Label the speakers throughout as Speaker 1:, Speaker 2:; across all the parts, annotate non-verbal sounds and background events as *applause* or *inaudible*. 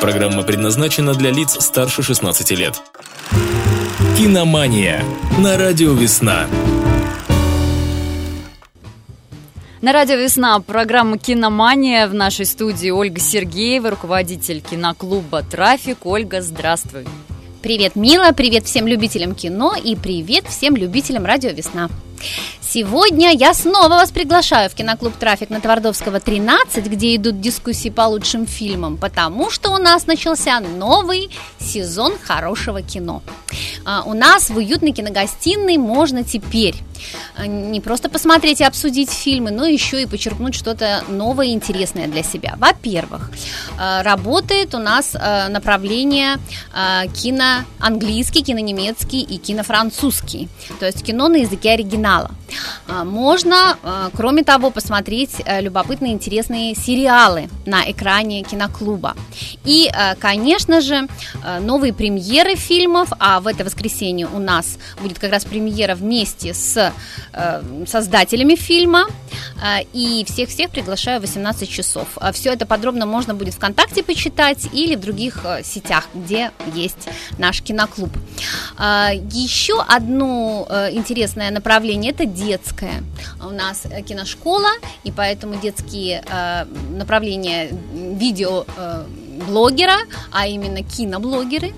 Speaker 1: Программа предназначена для лиц старше 16 лет. Киномания на радио «Весна».
Speaker 2: На радио «Весна» программа «Киномания» в нашей студии Ольга Сергеева, руководитель киноклуба «Трафик». Ольга, здравствуй.
Speaker 3: Привет, Мила, привет всем любителям кино и привет всем любителям радио «Весна». Сегодня я снова вас приглашаю в киноклуб «Трафик» на Твардовского 13, где идут дискуссии по лучшим фильмам, потому что у нас начался новый сезон хорошего кино. А, у нас в уютной киногостиной можно теперь а, не просто посмотреть и обсудить фильмы, но еще и почерпнуть что-то новое и интересное для себя. Во-первых, а, работает у нас направление кино английский, кино немецкий и кино французский, то есть кино на языке оригинала. Можно, кроме того, посмотреть э, любопытные интересные сериалы на экране киноклуба. И, конечно же, новые премьеры фильмов, а в это воскресенье у нас будет как раз премьера вместе с э, создателями фильма. Э, и всех-всех приглашаю в 18 часов. А Все это подробно можно будет ВКонтакте почитать или в других э, сетях, где есть наш киноклуб. Э, еще одно э, интересное направление – это детское. У нас э, киношкола, и поэтому детские э, направления видео э, блогера, а именно киноблогеры,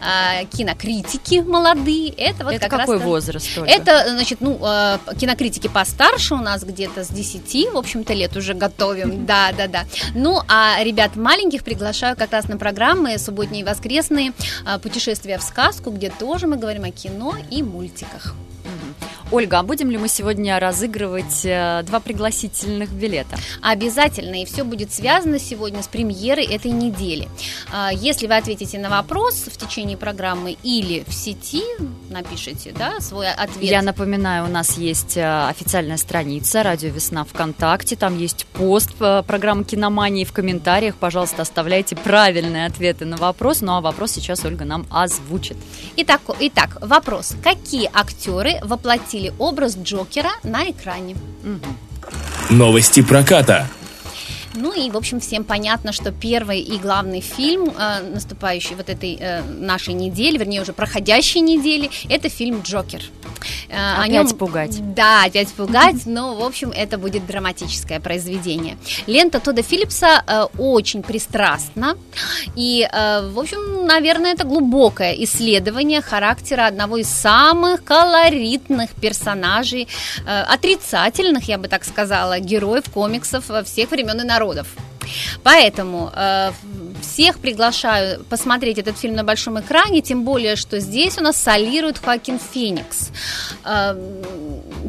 Speaker 3: а, кинокритики молодые.
Speaker 2: Это вот это как какой раз возраст?
Speaker 3: Только? Это, значит, ну, а, кинокритики постарше у нас где-то с 10, в общем-то, лет уже готовим. Да, да, да. Ну, а ребят маленьких приглашаю как раз на программы субботние и воскресные а, путешествия в сказку, где тоже мы говорим о кино и мультиках.
Speaker 2: Ольга, а будем ли мы сегодня разыгрывать э, два пригласительных билета?
Speaker 3: Обязательно, и все будет связано сегодня с премьерой этой недели. А, если вы ответите на вопрос в течение программы или в сети, напишите да, свой ответ.
Speaker 2: Я напоминаю, у нас есть э, официальная страница «Радио Весна» ВКонтакте, там есть пост э, программы «Киномании» в комментариях, пожалуйста, оставляйте правильные ответы на вопрос, ну а вопрос сейчас Ольга нам озвучит.
Speaker 3: Итак, итак вопрос. Какие актеры воплотили воплотили образ Джокера на экране.
Speaker 1: Новости проката.
Speaker 3: Ну и, в общем, всем понятно, что первый и главный фильм, э, наступающий вот этой э, нашей недели, вернее, уже проходящей недели, это фильм «Джокер».
Speaker 2: Э, опять нем, пугать.
Speaker 3: Да, опять пугать, но, в общем, это будет драматическое произведение. Лента Тода Филлипса э, очень пристрастна, и, э, в общем, наверное, это глубокое исследование характера одного из самых колоритных персонажей, э, отрицательных, я бы так сказала, героев комиксов всех времен и народов. Поэтому э, всех приглашаю посмотреть этот фильм на большом экране, тем более, что здесь у нас солирует Хоакин Феникс. Э,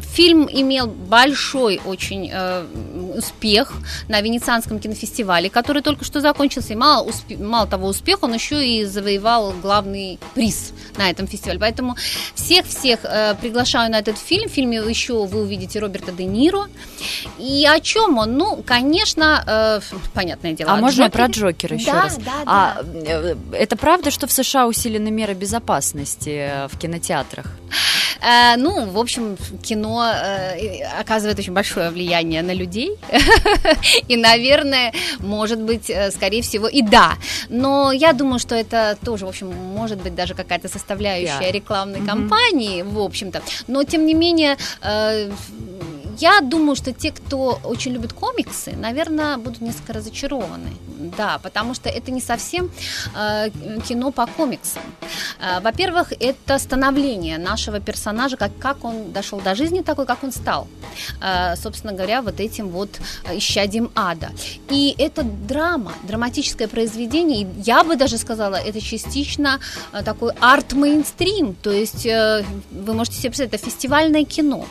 Speaker 3: фильм имел большой очень э, успех на Венецианском кинофестивале, который только что закончился. И мало, успе- мало того успеха, он еще и завоевал главный приз на этом фестивале. Поэтому всех-всех э, приглашаю на этот фильм. В фильме еще вы увидите Роберта Де Ниро. И о чем он? Ну, конечно, э, понятное дело.
Speaker 2: А можно Джокере? про Джокера еще
Speaker 3: да,
Speaker 2: раз?
Speaker 3: Да,
Speaker 2: а, да. Это правда, что в США усилены меры безопасности в кинотеатрах?
Speaker 3: Э, ну, в общем, кино э, оказывает очень большое влияние на людей. *laughs* И, наверное, может быть, э, скорее всего, и да. Но я думаю, что это тоже, в общем, может быть даже какая-то составляющая рекламной кампании, в общем-то. Но, тем не менее, э, я думаю, что те, кто очень любит комиксы, наверное, будут несколько разочарованы. Да, потому что это не совсем э, кино по комиксам. Э, во-первых, это становление нашего персонажа, как, как он дошел до жизни такой, как он стал. Э, собственно говоря, вот этим вот исчадием ада. И это драма, драматическое произведение. Я бы даже сказала, это частично э, такой арт-мейнстрим. То есть э, вы можете себе представить, это фестивальное кино.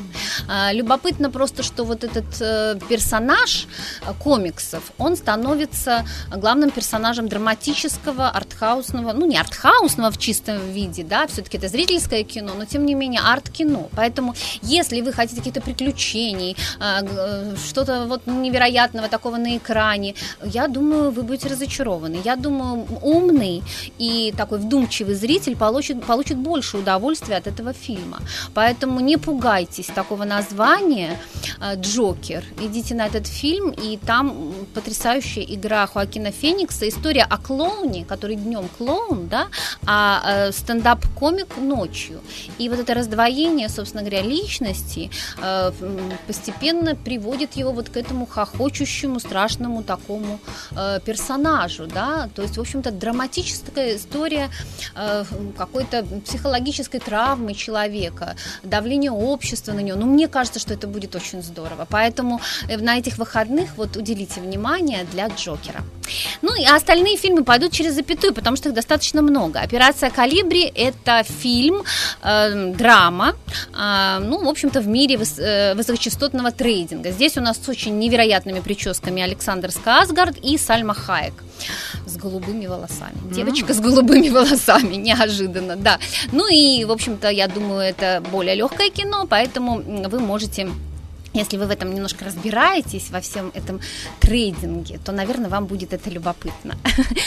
Speaker 3: Э, любопытно просто, что вот этот э, персонаж э, комиксов, он становится главным персонажем драматического, артхаусного, ну не артхаусного в чистом виде, да, все-таки это зрительское кино, но тем не менее арт-кино. Поэтому, если вы хотите каких-то приключений, а, э, что-то вот невероятного такого на экране, я думаю, вы будете разочарованы. Я думаю, умный и такой вдумчивый зритель получит, получит больше удовольствия от этого фильма. Поэтому не пугайтесь такого названия э, «Джокер». Идите на этот фильм, и там потрясающая игра Хоакина Феникса, история о клоуне, который днем клоун, да, а э, стендап-комик ночью. И вот это раздвоение, собственно говоря, личности э, постепенно приводит его вот к этому хохочущему, страшному такому э, персонажу, да, то есть, в общем-то, драматическая история э, какой-то психологической травмы человека, давление общества на него. Ну, мне кажется, что это будет очень здорово. Поэтому э, на этих выходных вот уделите внимание для Джокера. Ну и остальные фильмы пойдут через запятую, потому что их достаточно много. Операция Калибри это фильм, э, драма, э, ну, в общем-то, в мире выс- э, высокочастотного трейдинга. Здесь у нас с очень невероятными прическами Александр Сказгард и Сальма Хаек с голубыми волосами. Девочка с голубыми *laughs* волосами, неожиданно, да. Ну и, в общем-то, я думаю, это более легкое кино, поэтому вы можете если вы в этом немножко разбираетесь, во всем этом трейдинге, то, наверное, вам будет это любопытно. *laughs*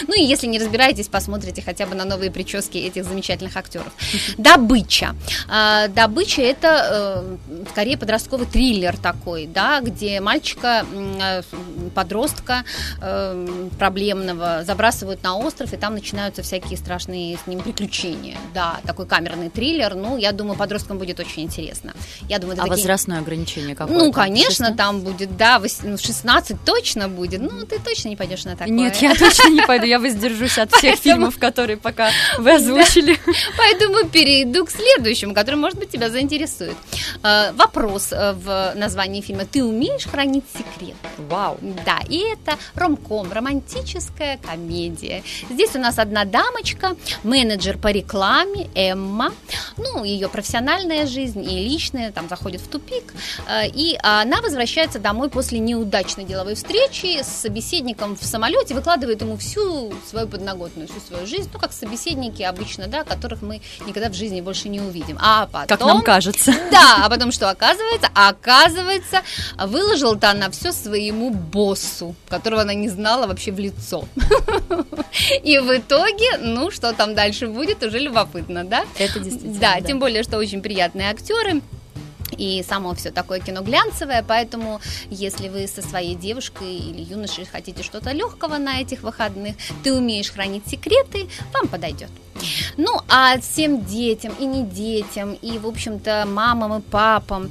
Speaker 3: Ну и если не разбираетесь, посмотрите хотя бы на новые прически этих замечательных актеров. *laughs* Добыча. А, добыча это э, скорее подростковый триллер такой, да, где мальчика, э, подростка э, проблемного забрасывают на остров, и там начинаются всякие страшные с ним приключения. Да, такой камерный триллер. Ну, я думаю, подросткам будет очень интересно. Я думаю,
Speaker 2: а такие... возрастное ограничение какое?
Speaker 3: Ну, конечно, 16? там будет, да, 16 ну, точно будет. Ну, ты точно не пойдешь на такое.
Speaker 2: Нет, я точно не пойду, я воздержусь от всех фильмов, которые пока вы озвучили. *laughs*
Speaker 3: Поэтому перейду к следующему, который, может быть, тебя заинтересует. Э, вопрос э, в названии фильма. Ты умеешь хранить секрет?
Speaker 2: Вау.
Speaker 3: Да, и это ромком, романтическая комедия. Здесь у нас одна дамочка, менеджер по рекламе, Эмма. Ну, ее профессиональная жизнь и личная там заходит в тупик. Э, и она возвращается домой после неудачной деловой встречи с собеседником в самолете, выкладывает ему всю свою подноготную, всю свою жизнь, ну, как собеседники обычно, да, которых мы никогда в жизни больше не увидим. А потом...
Speaker 2: Как нам кажется. *laughs*
Speaker 3: Да, а потом что оказывается? Оказывается, выложила-то она все своему боссу, которого она не знала вообще в лицо. *laughs* И в итоге, ну, что там дальше будет, уже любопытно, да?
Speaker 2: Это действительно.
Speaker 3: Да, да. тем более, что очень приятные актеры и само все такое кино глянцевое, поэтому если вы со своей девушкой или юношей хотите что-то легкого на этих выходных, ты умеешь хранить секреты, вам подойдет. Ну, а всем детям и не детям, и, в общем-то, мамам и папам,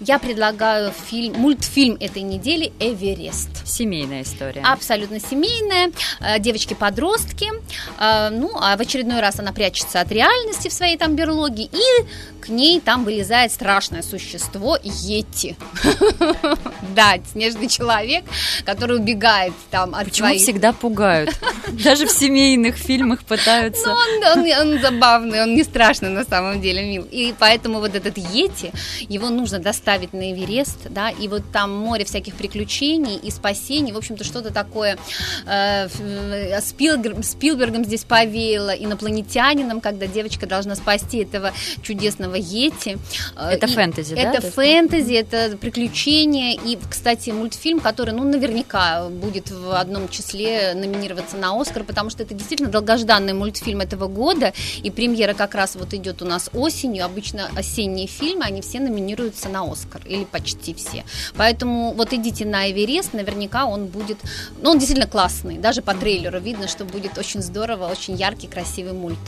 Speaker 3: я предлагаю фильм, мультфильм этой недели «Эверест».
Speaker 2: Семейная история.
Speaker 3: Абсолютно семейная. Э, девочки-подростки. Э, ну, а в очередной раз она прячется от реальности в своей там берлоге, и к ней там вылезает страшное существо Йети. *laughs* Да, снежный человек, который убегает там от
Speaker 2: Почему всегда пугают? *laughs* Даже в семейных фильмах пытаются.
Speaker 3: Ну, он забавный, он не страшный на самом деле, мил. И поэтому вот этот Йети, его нужно доставить на Эверест, да, и вот там море всяких приключений и спасений, в общем-то, что-то такое э, э Спилбергом здесь повеяло, инопланетянином, когда девочка должна спасти этого чудесного Йети.
Speaker 2: Э, это и фэнтези,
Speaker 3: да? Это фэнтези, это приключения. И, кстати, мультфильм, который, ну, наверняка будет в одном числе номинироваться на Оскар, потому что это действительно долгожданный мультфильм этого года. И премьера как раз вот идет у нас осенью. Обычно осенние фильмы, они все номинируются на Оскар. Или почти все. Поэтому вот идите на Эверест, наверняка он будет... Ну, он действительно классный. Даже по трейлеру видно, что будет очень здорово, очень яркий, красивый мульт.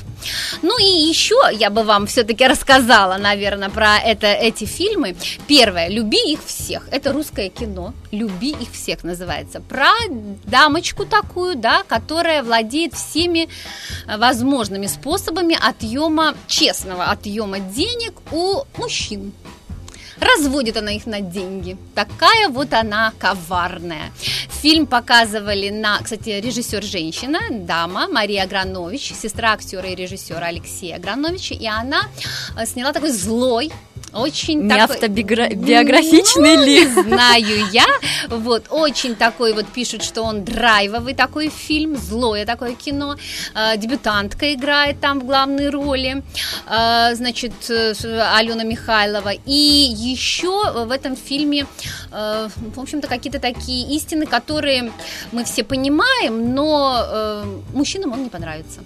Speaker 3: Ну и еще я бы вам все-таки рассказала сказала, наверное, про это, эти фильмы. Первое, люби их всех. Это русское кино. Люби их всех называется. Про дамочку такую, да, которая владеет всеми э, возможными способами отъема, честного отъема денег у мужчин. Разводит она их на деньги. Такая вот она коварная. Фильм показывали на, кстати, режиссер женщина, дама Мария Агранович, сестра актера и режиссера Алексея Аграновича, и она э, сняла такой злой очень
Speaker 2: Не
Speaker 3: такой...
Speaker 2: автобиографичный
Speaker 3: Ну,
Speaker 2: ли?
Speaker 3: не знаю я. Вот, очень такой вот пишут, что он драйвовый такой фильм, злое такое кино. Э, Дебютантка играет там в главной роли, Э, значит, э, Алена Михайлова. И еще в этом фильме, э, в общем-то, какие-то такие истины, которые мы все понимаем, но э, мужчинам он не понравится.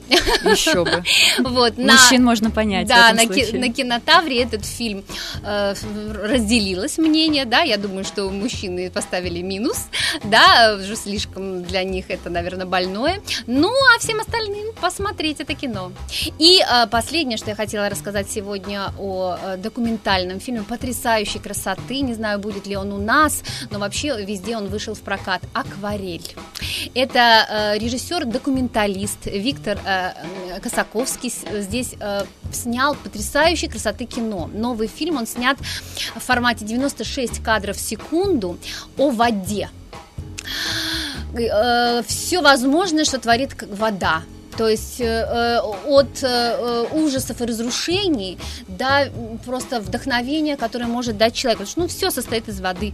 Speaker 2: Еще бы. *laughs*
Speaker 3: Вот, на-
Speaker 2: Мужчин можно понять в
Speaker 3: да,
Speaker 2: этом
Speaker 3: на, ки- на кинотавре этот фильм разделилось мнение, да, я думаю, что мужчины поставили минус, да, уже слишком для них это, наверное, больное. Ну, а всем остальным посмотреть это кино. И э, последнее, что я хотела рассказать сегодня о э, документальном фильме потрясающей красоты, не знаю, будет ли он у нас, но вообще везде он вышел в прокат. Акварель. Это э, режиссер-документалист Виктор э, э, Косаковский здесь э, снял потрясающей красоты кино. Новый фильм он снят в формате 96 кадров в секунду о воде. все возможное, что творит вода. То есть э, э, от э, ужасов и разрушений до просто вдохновения, которое может дать человек. Потому что ну, все состоит из воды.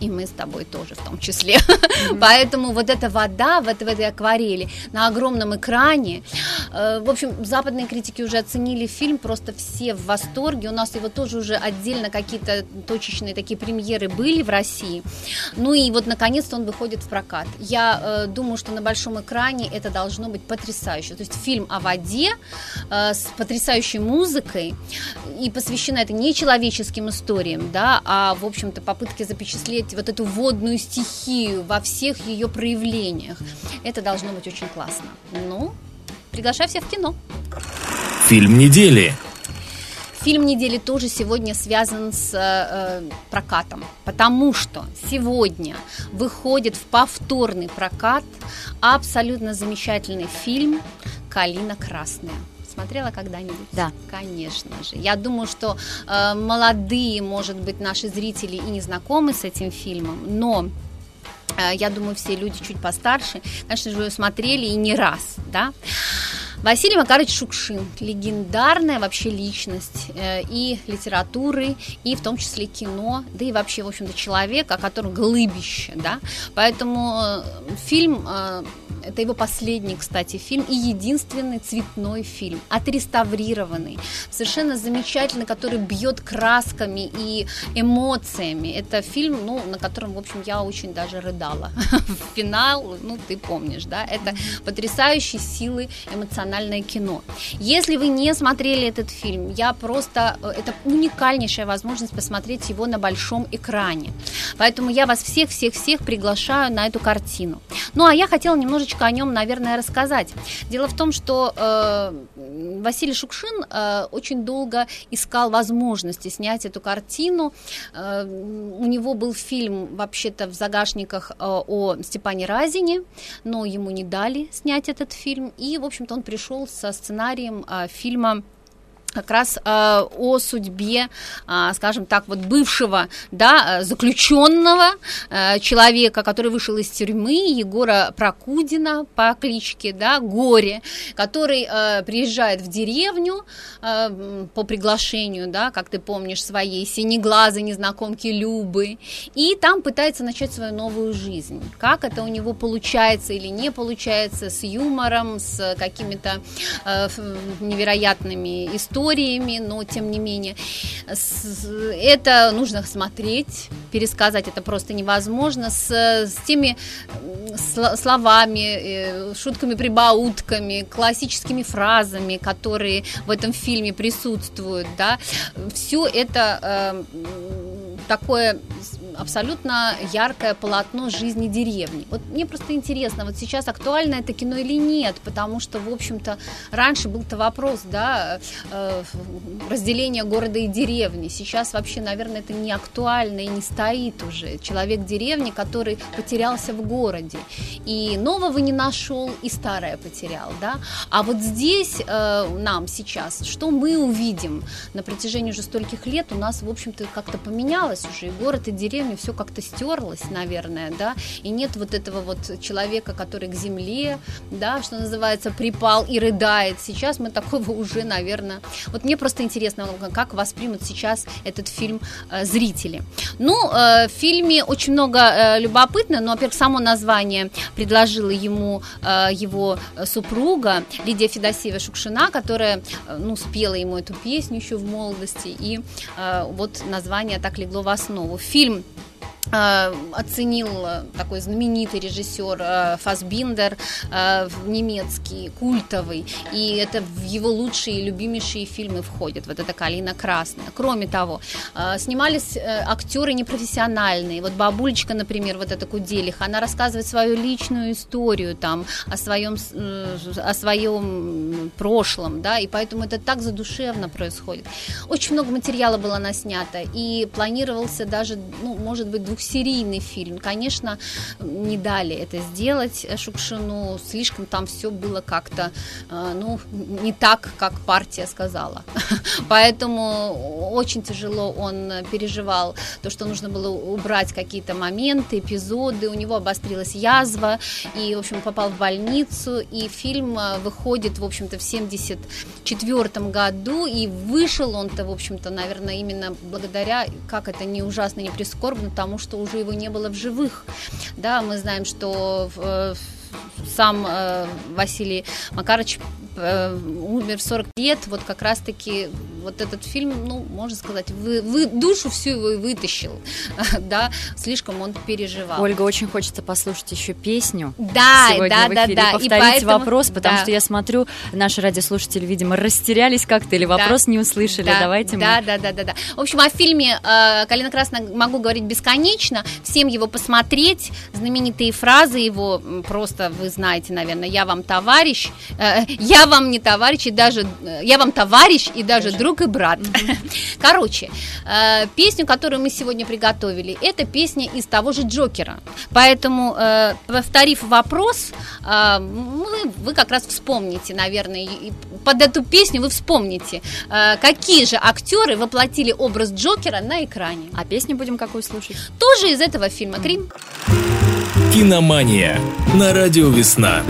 Speaker 3: И мы с тобой тоже в том числе. *laughs* Поэтому вот эта вода в, этой- в этой акварели на огромном экране. э, В общем, западные критики уже оценили фильм, просто все в восторге. У нас его тоже уже отдельно какие-то точечные такие премьеры были в России. Ну и вот наконец-то он выходит в прокат. Я э, думаю, что на большом экране это должно быть потрясающе. То есть фильм о воде э, с потрясающей музыкой и посвящена это не человеческим историям, да, а в общем-то попытке запечатлеть вот эту водную стихию во всех ее проявлениях. Это должно быть очень классно. Ну, приглашаю всех в кино.
Speaker 1: Фильм недели.
Speaker 3: Фильм недели тоже сегодня связан с э, прокатом, потому что сегодня выходит в повторный прокат абсолютно замечательный фильм «Калина красная». Смотрела когда-нибудь?
Speaker 2: Да.
Speaker 3: Конечно же. Я думаю, что э, молодые, может быть, наши зрители и не знакомы с этим фильмом, но э, я думаю, все люди чуть постарше, конечно же, его смотрели и не раз, да. Василий Макарович Шукшин, легендарная вообще личность э, и литературы, и в том числе кино, да и вообще, в общем-то, человек, о котором глыбище, да. Поэтому э, фильм, э, это его последний, кстати, фильм, и единственный цветной фильм, отреставрированный, совершенно замечательный, который бьет красками и эмоциями. Это фильм, ну, на котором, в общем, я очень даже рыдала. *laughs* Финал, ну, ты помнишь, да, это потрясающей силы эмоциональное кино. Если вы не смотрели этот фильм, я просто, э, это уникальнейшая возможность посмотреть его на большом экране. Поэтому я вас всех-всех-всех приглашаю на эту картину. Ну, а я хотела немножечко о нем, наверное, рассказать. Дело в том, что э, Василий Шукшин э, очень долго искал возможности снять эту картину. Э, у него был фильм, вообще-то, в загашниках э, о Степане Разине, но ему не дали снять этот фильм. И, в общем-то, он пришел со сценарием э, фильма как раз э, о судьбе, э, скажем так, вот бывшего, да, э, заключенного э, человека, который вышел из тюрьмы, Егора Прокудина по кличке, да, Горе, который э, приезжает в деревню э, по приглашению, да, как ты помнишь, своей синеглазой незнакомки Любы, и там пытается начать свою новую жизнь. Как это у него получается или не получается, с юмором, с какими-то э, невероятными историями, но тем не менее это нужно смотреть, пересказать это просто невозможно с, с теми словами, э, шутками-прибаутками, классическими фразами, которые в этом фильме присутствуют, да, все это э, такое абсолютно яркое полотно жизни деревни. Вот мне просто интересно, вот сейчас актуально это кино или нет, потому что, в общем-то, раньше был-то вопрос, да, э, разделения города и деревни. Сейчас вообще, наверное, это не актуально и не стоит уже. Человек деревни, который потерялся в городе. И нового не нашел, и старое потерял, да. А вот здесь э, нам сейчас, что мы увидим на протяжении уже стольких лет, у нас, в общем-то, как-то поменялось уже и город, и деревня все как-то стерлось, наверное, да, и нет вот этого вот человека, который к земле, да, что называется, припал и рыдает. Сейчас мы такого уже, наверное... Вот мне просто интересно, как воспримут сейчас этот фильм э, зрители. Ну, э, в фильме очень много э, любопытно, но, во-первых, само название предложила ему э, его супруга Лидия Федосеева-Шукшина, которая, э, ну, спела ему эту песню еще в молодости, и э, вот название так легло в основу. Фильм оценил э, такой знаменитый режиссер э, Фасбиндер, немецкий, культовый, и это в его лучшие и любимейшие фильмы входит, вот это «Калина красная». Кроме того, снимались актеры непрофессиональные, вот бабулечка, например, вот эта Куделиха, она рассказывает свою личную историю там, о своем, о своем прошлом, да, и поэтому это так задушевно происходит. Очень много материала было наснято, и планировался даже, ну, может быть, двухсерийный фильм. Конечно, не дали это сделать Шукшину, слишком там все было как-то, э, ну, не так, как партия сказала. *laughs* Поэтому очень тяжело он переживал то, что нужно было убрать какие-то моменты, эпизоды, у него обострилась язва, и, в общем, попал в больницу, и фильм э, выходит, в общем-то, в 74 году, и вышел он-то, в общем-то, наверное, именно благодаря, как это не ужасно, не прискорбно, тому, что уже его не было в живых. Да, мы знаем, что э, сам э, Василий Макарович э, умер в 40 лет, вот как раз-таки вот этот фильм, ну, можно сказать, вы, вы душу всю его и вытащил, *laughs* да, слишком он переживал.
Speaker 2: Ольга, очень хочется послушать еще песню.
Speaker 3: Да, да, да, да.
Speaker 2: Повторить и поэтому, вопрос, потому да. что я смотрю, наши радиослушатели, видимо, растерялись как-то или вопрос да. не услышали.
Speaker 3: Да,
Speaker 2: Давайте
Speaker 3: да, мы... Да, да, да, да. В общем, о фильме э, «Калина красная» могу говорить бесконечно. Всем его посмотреть. Знаменитые фразы его просто вы знаете, наверное. Я вам товарищ, э, я вам не товарищ, и даже э, я вам товарищ и даже друг и брат. *laughs* Короче, э, песню, которую мы сегодня приготовили, это песня из того же Джокера. Поэтому, э, повторив вопрос, э, вы как раз вспомните, наверное, под эту песню вы вспомните, какие же актеры воплотили образ Джокера на экране.
Speaker 2: А песню будем какую слушать?
Speaker 3: Тоже из этого фильма. Крим.
Speaker 1: Киномания на радио «Весна».